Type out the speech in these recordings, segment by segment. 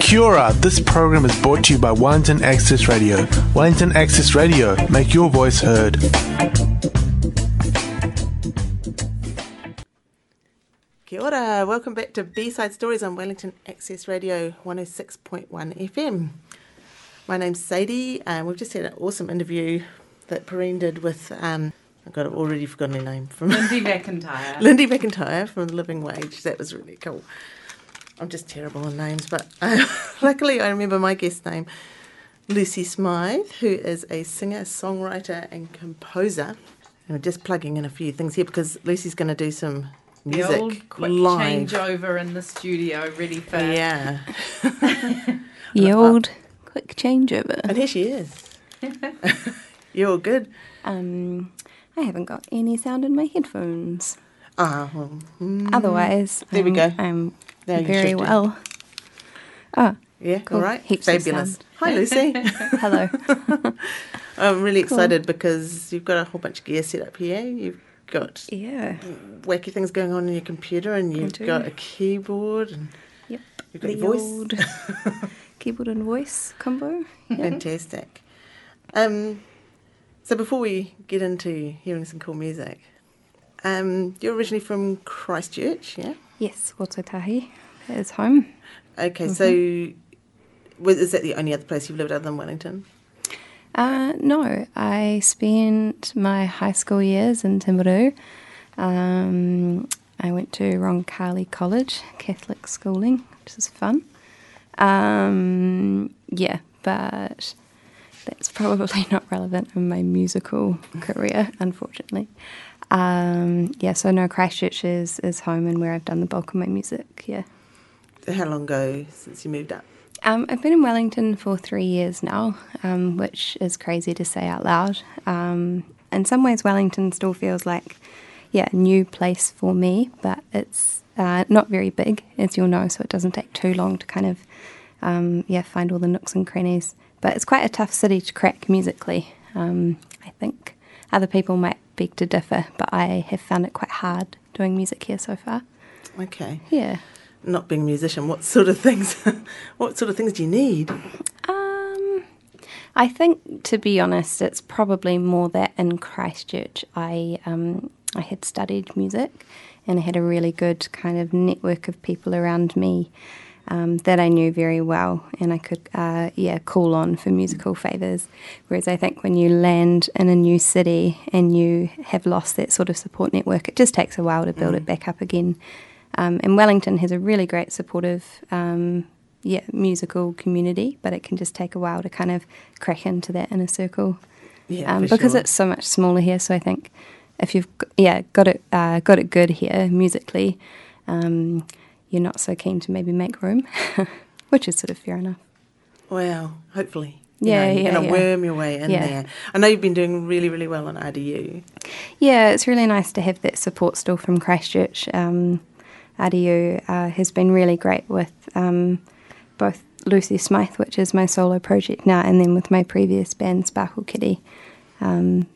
Kia this program is brought to you by Wellington Access Radio. Wellington Access Radio, make your voice heard. Kia ora, welcome back to B-Side Stories on Wellington Access Radio 106.1 FM. My name's Sadie, and we've just had an awesome interview that Perrine did with, um, I've got I've already forgotten her name, from Lindy McIntyre. Lindy McIntyre from The Living Wage. That was really cool. I'm just terrible on names, but uh, luckily I remember my guest name, Lucy Smythe, who is a singer, songwriter, and composer. And we're just plugging in a few things here because Lucy's going to do some The music old quick live. changeover in the studio, ready for Yeah, The old quick changeover. and here she is. You're all good. Um, I haven't got any sound in my headphones. Ah, well, mm, Otherwise, There we I'm, go. I'm you very well. Oh, yeah, Cool. all right. Heaps Fabulous. Hi, Lucy. hello. I'm really Cool. excited because you've got a whole bunch of gear set up here. You've got yeah. wacky things going on in your computer, and you've got a keyboard, and Yep. you've got The your voice. keyboard and voice combo. Fantastic. Um, so before we get into hearing some cool music, um, you're originally from Christchurch, yeah? Yes, Ōtautahi is home. Okay, Mm-hmm. so was, is that the only other place you've lived other than Wellington? Uh, no, I spent my high school years in Timaru. Um, I went to Roncalli College, Catholic schooling, which is fun. Um, yeah, but that's probably not relevant in my musical career, unfortunately. Um, yeah, so no, Christchurch is, is home and where I've done the bulk of my music, yeah. How long ago since you moved up? Um, I've been in Wellington for three years now, um, which is crazy to say out loud. Um, in some ways, Wellington still feels like, yeah, a new place for me, but it's uh, not very big, as you'll know, so it doesn't take too long to kind of, um, yeah, find all the nooks and crannies. But it's quite a tough city to crack musically. Um, I think other people might beg to differ, but I have found it quite hard doing music here so far. Okay. Yeah. Not being a musician, what sort of things? what sort of things do you need? Um, I think, to be honest, it's probably more that in Christchurch, I um, I had studied music, and I had a really good kind of network of people around me um, that I knew very well, and I could, uh, yeah, call on for musical favors. Whereas I think when you land in a new city and you have lost that sort of support network, it just takes a while to build it back up again. Um, and Wellington has a really great supportive, um, yeah, musical community, but it can just take a while to kind of crack into that inner circle. Yeah, um, because sure. it's so much smaller here. So I think if you've yeah got it uh, got it good here musically, um, you're not so keen to maybe make room, which is sort of fair enough. Well, hopefully. Yeah, you know, yeah, to yeah. worm your way in Yeah. there. I know you've been doing really, really well on RDU. Yeah, it's really nice to have that support still from Christchurch. Um, RDU uh, has been really great with um, both Lucy Smythe, which is my solo project now, and then with my previous band, Sparkle Kitty. Um,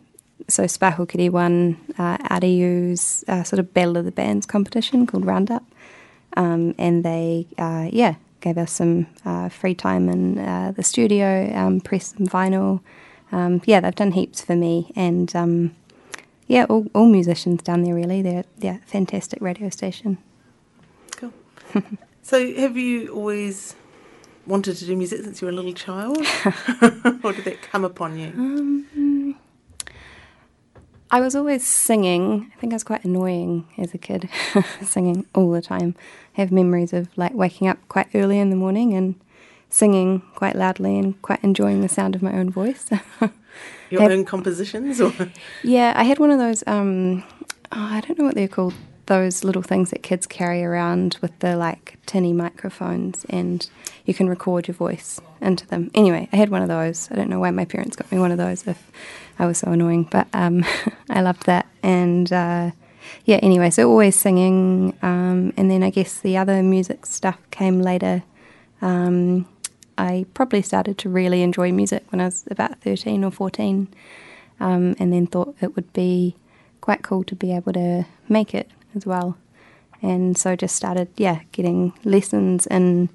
so Sparkle Kitty won uh, RDU's uh, sort of Battle of the Bands competition called Roundup, um, and they, uh, yeah, gave us some uh, free time in uh, the studio, um, pressed some vinyl. Um, yeah, they've done heaps for me, and um, yeah, all, all musicians down there really. They're yeah, fantastic radio station. Cool. so, have you always wanted to do music since you were a little child? or did that come upon you? I was always singing. I think I was quite annoying as a kid, singing all the time. I have memories of like waking up quite early in the morning and singing quite loudly and quite enjoying the sound of my own voice. Your have- own compositions? Or Yeah, I had one of those. Um, oh, I don't know what they're called. Those little things that kids carry around with the like tinny microphones, and you can record your voice into them. Anyway, I had one of those. I don't know why my parents got me one of those if I was so annoying, but um, I loved that. And uh, yeah, anyway, so always singing, um, and then I guess the other music stuff came later. Um, I probably started to really enjoy music when I was about 13 or 14, um, and then thought it would be quite cool to be able to make it as well. and so just started, yeah, getting lessons in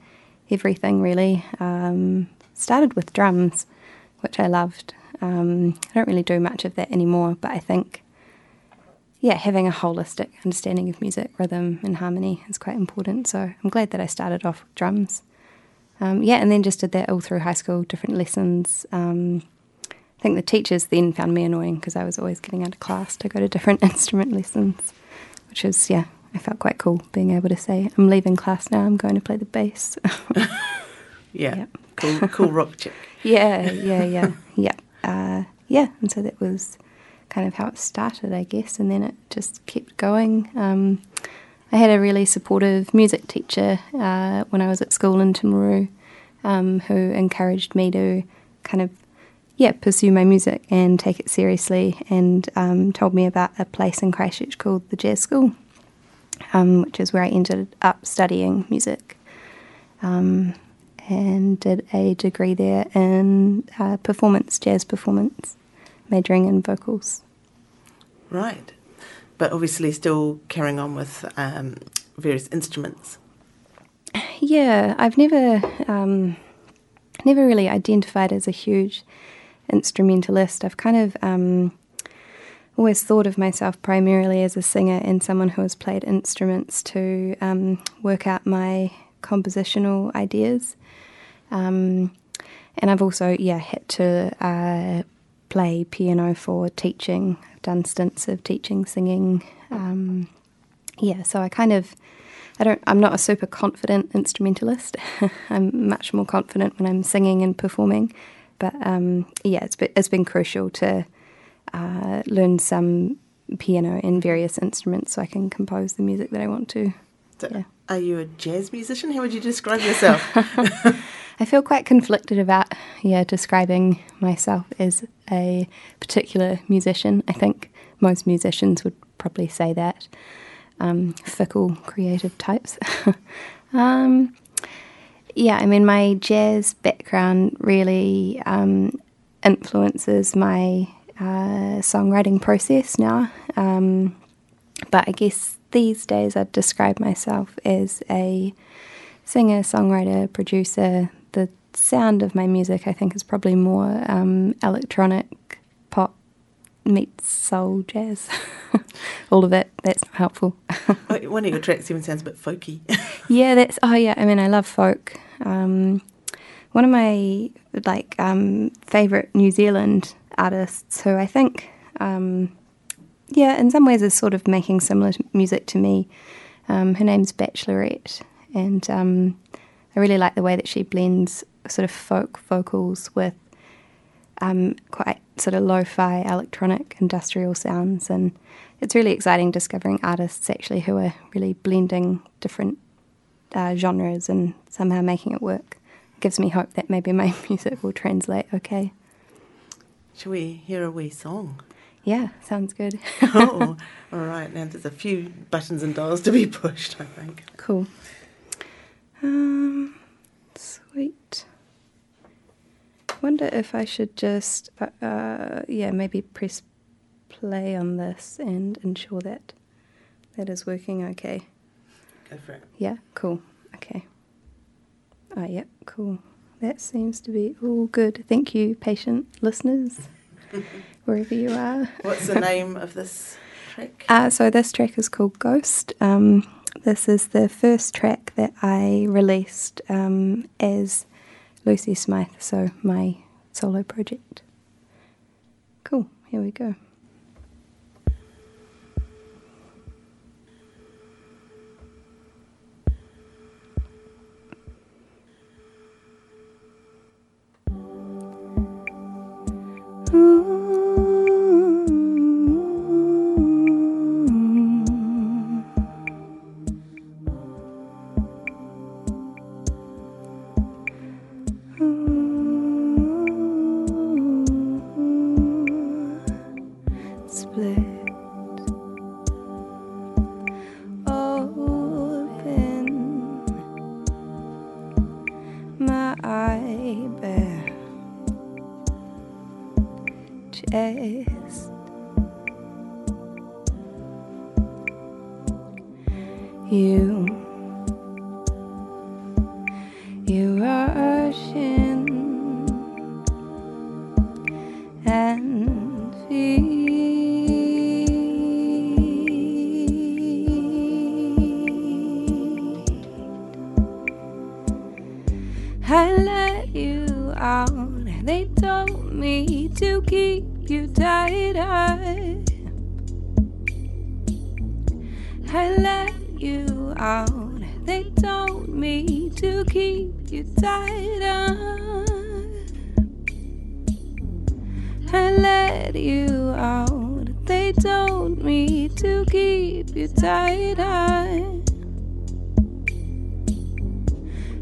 everything really. Um, started with drums, which I loved. Um, I don't really do much of that anymore, but I think, yeah, having a holistic understanding of music, rhythm, and harmony is quite important. So I'm glad that I started off with drums. Um, yeah, and then just did that all through high school, different lessons. Um, I think the teachers then found me annoying because I was always getting out of class to go to different instrument lessons, which is, yeah, I felt quite cool being able to say, I'm leaving class now, I'm going to play the bass. Yeah. Yeah. Cool, cool rock chick. yeah, yeah, yeah, yeah. Uh, yeah, and so that was kind of how it started, I guess, and then it just kept going. Um, I had a really supportive music teacher uh, when I was at school in Timaru um, who encouraged me to kind of, yeah, pursue my music and take it seriously and um, told me about a place in Christchurch called the Jazz School, um, which is where I ended up studying music um, and did a degree there in uh, performance, jazz performance, majoring in vocals. Right. But obviously still carrying on with um, various instruments. Yeah, I've never um, never really identified as a huge instrumentalist. I've kind of um, always thought of myself primarily as a singer and someone who has played instruments to um, work out my compositional ideas. Um, and I've also, yeah, had to uh, play piano for teaching. I've done stints of teaching singing. Um, yeah, so I kind of, I don't, I'm not a super confident instrumentalist. I'm much more confident when I'm singing and performing. But um, yeah, it's been, it's been crucial to uh, learn some piano and various instruments so I can compose the music that I want to. So Yeah. Are you a jazz musician? How would you describe yourself? I feel quite conflicted about yeah describing myself as a particular musician. I think most musicians would probably say that um, fickle creative types. um, yeah, I mean my jazz background really um, influences my uh, songwriting process now. Um, but I guess these days I'd describe myself as a singer, songwriter, producer. The sound of my music, I think, is probably more um, electronic pop meets soul jazz. All of it. That's not helpful. One of your tracks even sounds a bit folky. yeah, that's. Oh, yeah. I mean, I love folk. Um, one of my like um, favorite New Zealand artists, who I think, um, yeah, in some ways is sort of making similar music to me. Um, her name's Bachelorette, and um, I really like the way that she blends sort of folk vocals with um, quite sort of lo-fi electronic industrial sounds. And it's really exciting discovering artists actually who are really blending different uh, genres and somehow making it work. Gives me hope that maybe my music will translate okay Shall we hear a wee song? yeah sounds good oh, all right. Now there's a few buttons and dials to be pushed, I think. cool um, sweet wonder if I should just uh, uh, yeah maybe press play on this and ensure that that is working okay Go for it. Yeah, cool. Okay. Ah, yep, cool. That seems to be all good. Thank you, patient listeners, wherever you are. What's the name of this track? Uh, so this track is called Ghost. Um, this is the first track that I released um, as Lucy Smythe, so my solo project. Cool. Here we go. You. Told me to keep you tied up.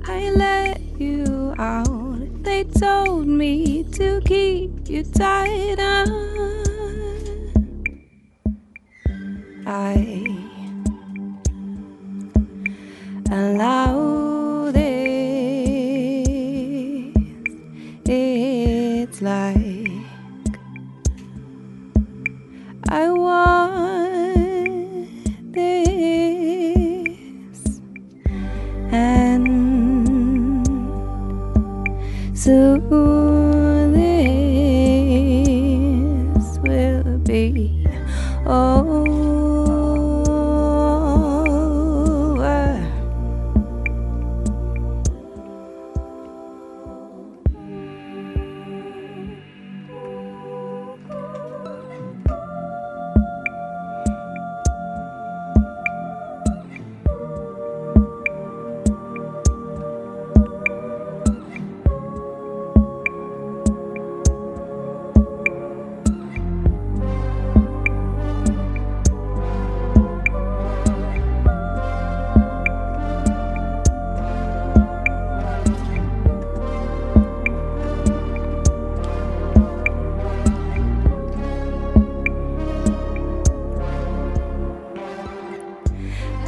I let you out. They told me to keep you tied up. I allow over.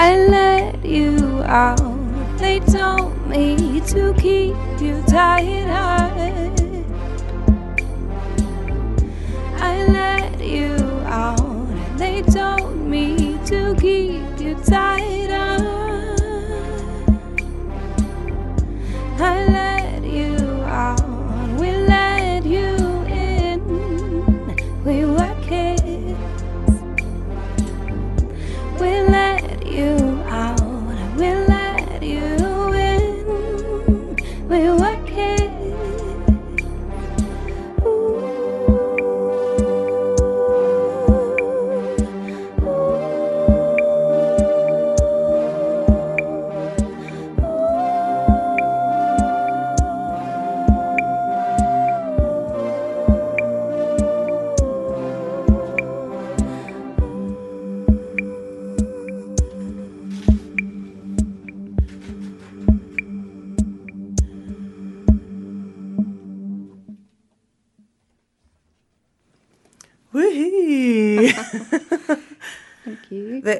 I let you out. They told me to keep you tied up. I let you out. They told me to keep you tied up. I let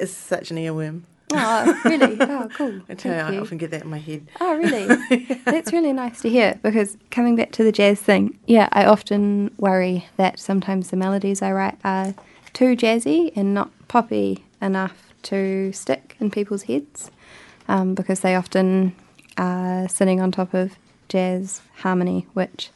that is such an earworm. Oh, really? Oh, cool. I tell you, I often get that in my head. Oh, really? That's really nice to hear because coming back to the jazz thing, yeah, I often worry that sometimes the melodies I write are too jazzy and not poppy enough to stick in people's heads um, because they often are sitting on top of jazz harmony, which,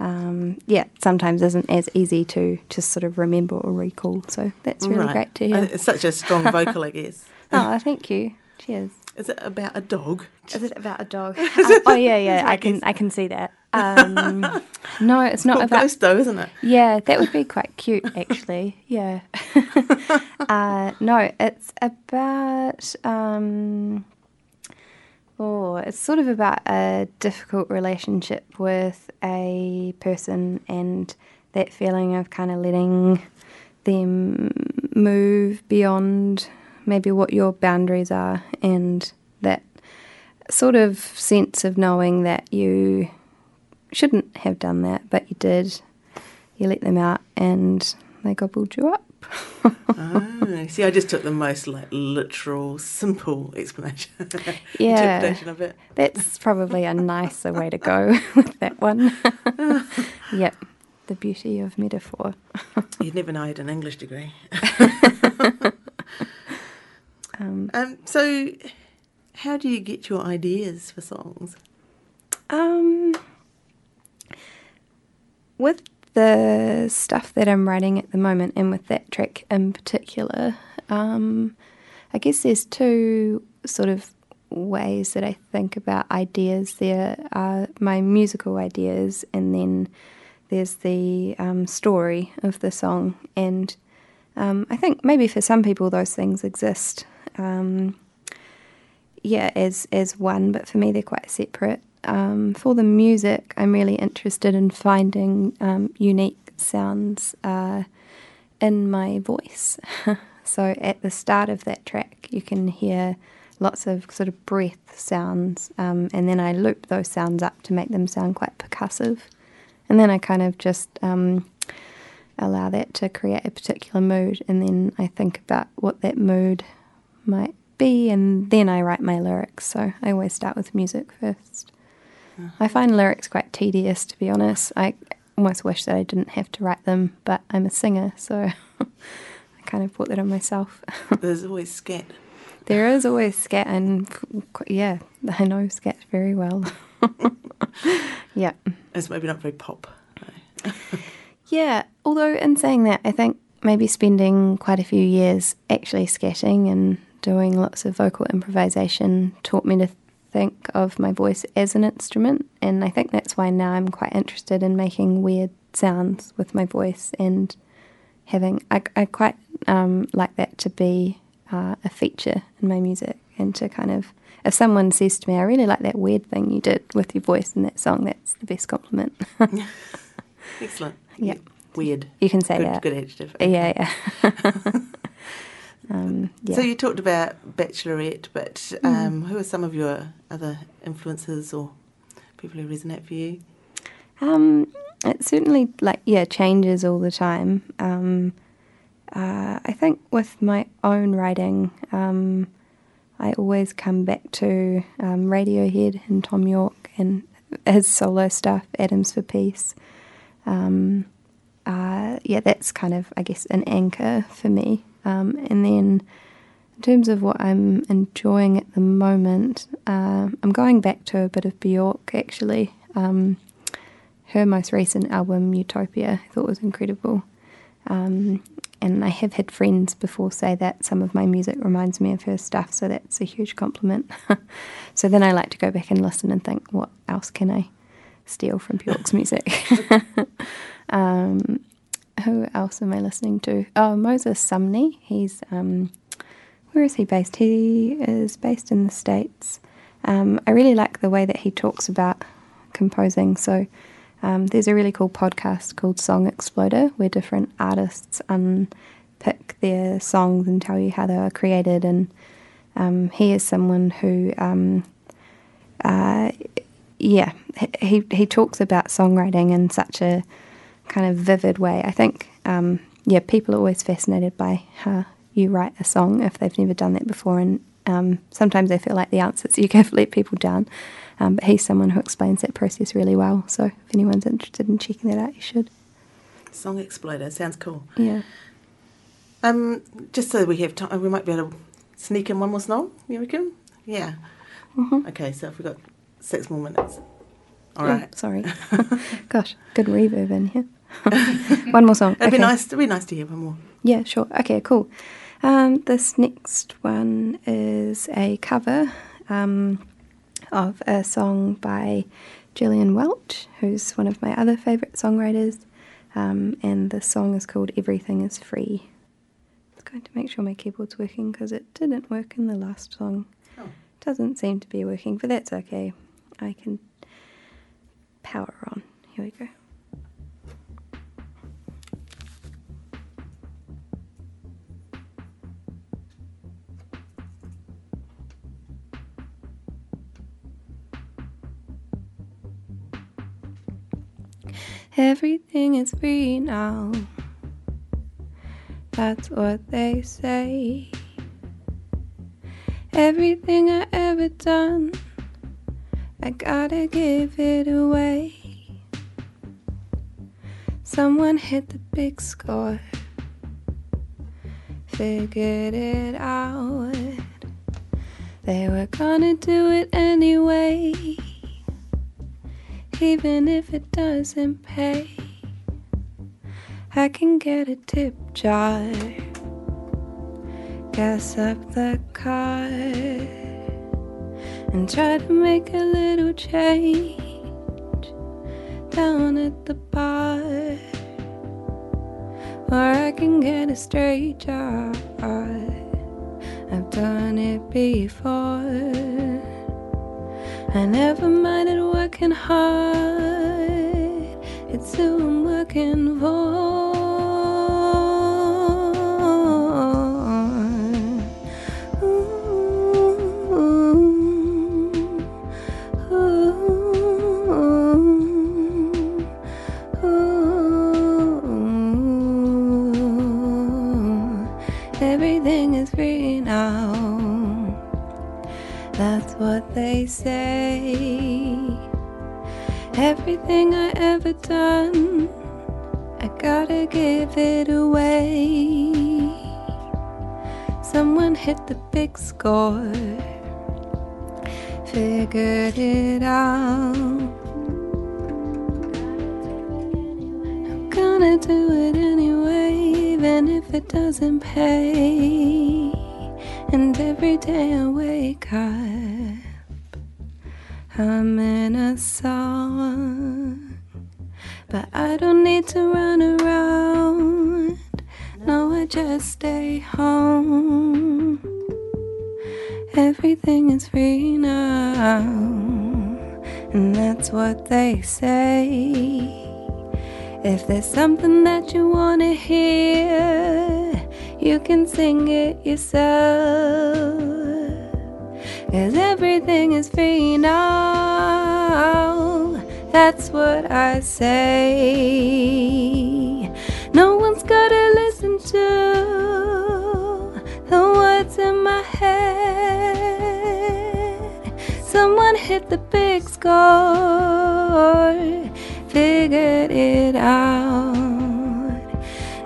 um, yeah, sometimes isn't as easy to just sort of remember or recall. So that's really Right. great to Uh, hear. It's such a strong vocal, I guess. oh, thank you. Cheers. Is it about a dog? Is it about a dog? Um, oh yeah, yeah. I can I can see that. Um, no, it's not Called about. Ghost, though, isn't it? Yeah, that would be quite cute, actually. Yeah. uh, no, it's about. Um, oh, it's sort of about a difficult relationship with a person and that feeling of kind of letting them move beyond maybe what your boundaries are and that sort of sense of knowing that you shouldn't have done that, but you did. You let them out and they gobbled you up. Oh, see, I just took the most like literal, simple explanation, Yeah. interpretation of it. That's probably a nicer way to go with that one. yep, the beauty of metaphor. You'd never know I had an English degree. Um, Um, so, how do you get your ideas for songs? Um, with the stuff that I'm writing at the moment, and with that track in particular, um, I guess there's two sort of ways that I think about ideas. There are my musical ideas, and then there's the um, story of the song. And um, I think maybe for some people those things exist. Um, yeah, as as one, but for me they're quite separate. Um, for the music, I'm really interested in finding um, unique sounds uh, in my voice. so at the start of that track, you can hear lots of sort of breath sounds, um, and then I loop those sounds up to make them sound quite percussive, and then I kind of just um, allow that to create a particular mood, and then I think about what that mood might be, and then I write my lyrics. So I always start with music first. I find lyrics quite tedious, to be honest. I almost wish that I didn't have to write them, but I'm a singer, so I kind of put that on myself. There's always scat. there is always scat, and yeah, I know scat very well. yeah. It's maybe not very pop. no. Yeah, although in saying that, I think maybe spending quite a few years actually scatting and doing lots of vocal improvisation taught me to think of my voice as an instrument, and I think that's why now I'm quite interested in making weird sounds with my voice and having. I, I quite um, like that to be uh, a feature in my music, and to kind of. If someone says to me, "I really like that weird thing you did with your voice in that song," that's the best compliment. Excellent. Yeah. Weird. you can say Good, that. good adjective. Yeah, yeah. um, yeah. So you talked about Bachelorette, but um, who are some of your other influences or people who resonate for you? um, it certainly like yeah changes all the time. Um, uh, I think with my own writing, um, I always come back to um, Radiohead and Thom Yorke and his solo stuff, Atoms for Peace. Um, uh, yeah, that's kind of I guess an anchor for me. Um, and then in terms of what I'm enjoying at the moment, uh, I'm going back to a bit of Bjork actually. Um, her most recent album, Utopia, I thought was incredible. Um, and I have had friends before say that some of my music reminds me of her stuff, so that's a huge compliment. so then I like to go back and listen and think, what else can I steal from Bjork's music? um, who else am I listening to? Oh, Moses Sumney. He's um, where is he based? He is based in the states. Um, I really like the way that he talks about composing. So um, there's a really cool podcast called Song Exploder where different artists unpick their songs and tell you how they were created. And um, he is someone who, um, uh, yeah, he he talks about songwriting in such a kind of vivid way. I think, um, yeah, people are always fascinated by how you write a song if they've never done that before, and um, sometimes they feel like the answers you give let people down. Um, but he's someone who explains that process really well. So if anyone's interested in checking that out, you should. Song Exploder sounds cool. Yeah. Um, just so we have time, we might be able to sneak in one more song. You reckon? Yeah. Mm-hmm. Okay, so if we've got six more minutes. All right. Oh, sorry. Gosh, good reverb in here. One more song. It'd be nice. It'd be nice to hear one more. Yeah, sure. Okay, cool. Um, this next one is a cover um, of a song by Gillian Welch, who's one of my other favourite songwriters. Um, and the song is called Everything is Free. I'm going to make sure my keyboard's working because it didn't work in the last song. Oh. Doesn't seem to be working, but that's okay. I can power on. Here we go. Everything is free now. That's what they say. Everything I ever done, I gotta give it away. Someone hit the big score, figured it out. They were gonna do it anyway, even if it doesn't pay. I can get a tip jar, gas up the car, and try to make a little change down at the bar. Or I can get a straight job. I've done it before. I never minded working hard. It's I'm working for. Do it anyway, even if it doesn't pay. And every day I wake up, I'm in a song. But I don't need to run around. No, I just stay home. Everything is free now. And that's what they say. If there's something that you want to hear, you can sing it yourself. Cause everything is free now. That's what I say. No one's gotta listen to the words in my head. Someone hit the big score, figured it out.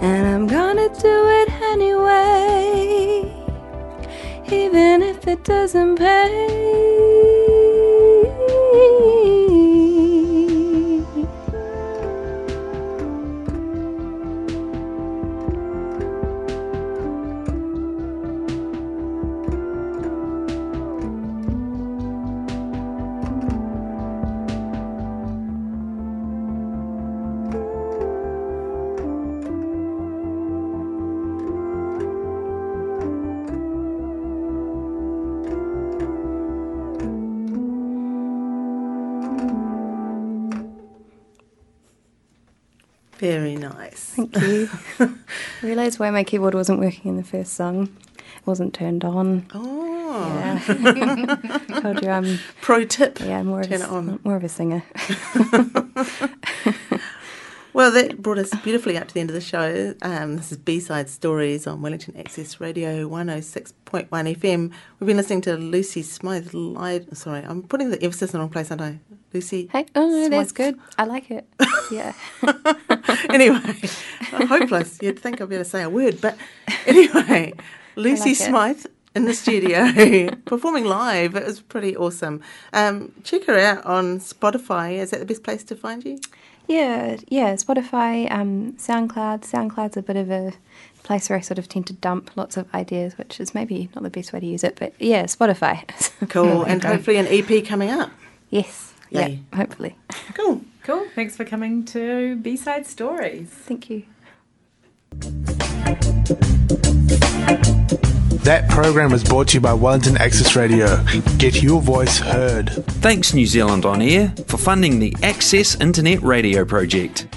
And I'm gonna do it anyway, even if it doesn't pay. Very nice. Thank you. I realised why my keyboard wasn't working in the first song. It wasn't turned on. Oh, Yeah. Told you I'm pro tip. yeah, more of, Turn a, it on. more of a singer. Well, that brought us beautifully up to the end of the show. Um, this is B-Side Stories on Wellington Access Radio 106.1 FM. We've been listening to Lucy Smythe live. Sorry, I'm putting the emphasis in the wrong place, aren't I? Lucy. Hey, oh no, that's good. I like it. Yeah. anyway, hopeless. You'd think I'd better say a word, but anyway, Lucy like. Smythe in the studio performing live. It was pretty awesome. Um, check her out on Spotify. Is that the best place to find you? Yeah, yeah. Spotify, um, SoundCloud. SoundCloud's a bit of a place where I sort of tend to dump lots of ideas, which is maybe not the best way to use it, but yeah, Spotify. Cool. and hopefully an EP coming up. yes. Yay. Yeah, hopefully. Cool. Cool. Thanks for coming to B Side Stories. Thank you. That program was brought to you by Wellington Access Radio. Get your voice heard. Thanks, New Zealand On Air, for funding the Access Internet Radio project.